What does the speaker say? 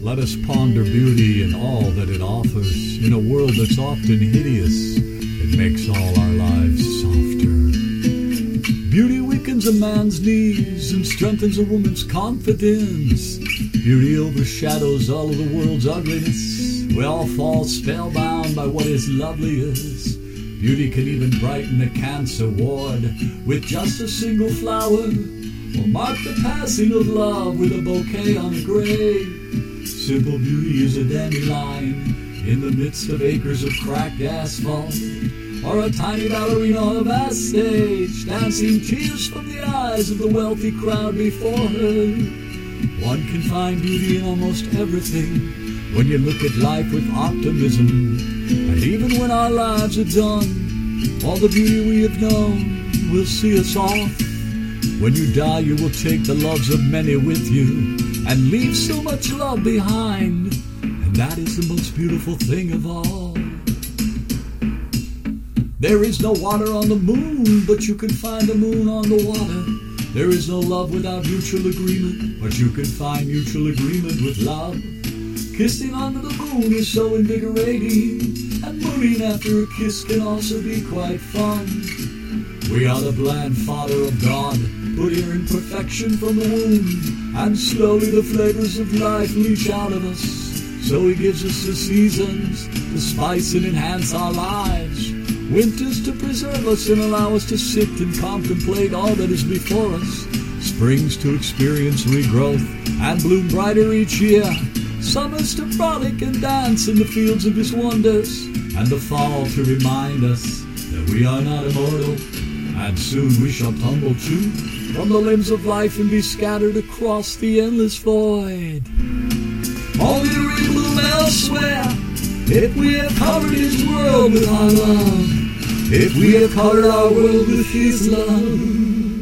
Let us ponder beauty and all that it offers. In a world that's often hideous, it makes all our lives softer. Beauty weakens a man's knees and strengthens a woman's confidence. Beauty overshadows all of the world's ugliness. We all fall spellbound by what is loveliest. Beauty can even brighten a cancer ward with just a single flower, or mark the passing of love with a bouquet on a grave. Simple beauty is a dandelion in the midst of acres of cracked asphalt, or a tiny ballerina on a vast stage, dancing tears from the eyes of the wealthy crowd before her. One can find beauty in almost everything when you look at life with optimism. And even when our lives are done, all the beauty we have known will see us off. When you die, you will take the loves of many with you and leave so much love behind. And that is the most beautiful thing of all. There is no water on the moon, but you can find the moon on the water. There is no love without mutual agreement, but you can find mutual agreement with love. Kissing under the moon is so invigorating, and mooning after a kiss can also be quite fun. We are the bland fodder of God, put here in perfection from the womb, and slowly the flavors of life leach out of us. So He gives us the seasons to spice and enhance our lives. Winters to preserve us and allow us to sit and contemplate all that is before us. Springs to experience regrowth and bloom brighter each year. Summers to frolic and dance in the fields of His wonders. And the fall to remind us that we are not immortal. And soon we shall tumble too from the limbs of life and be scattered across the endless void. Only to rebloom elsewhere if we have covered His world with our love. If we have covered our world with His love.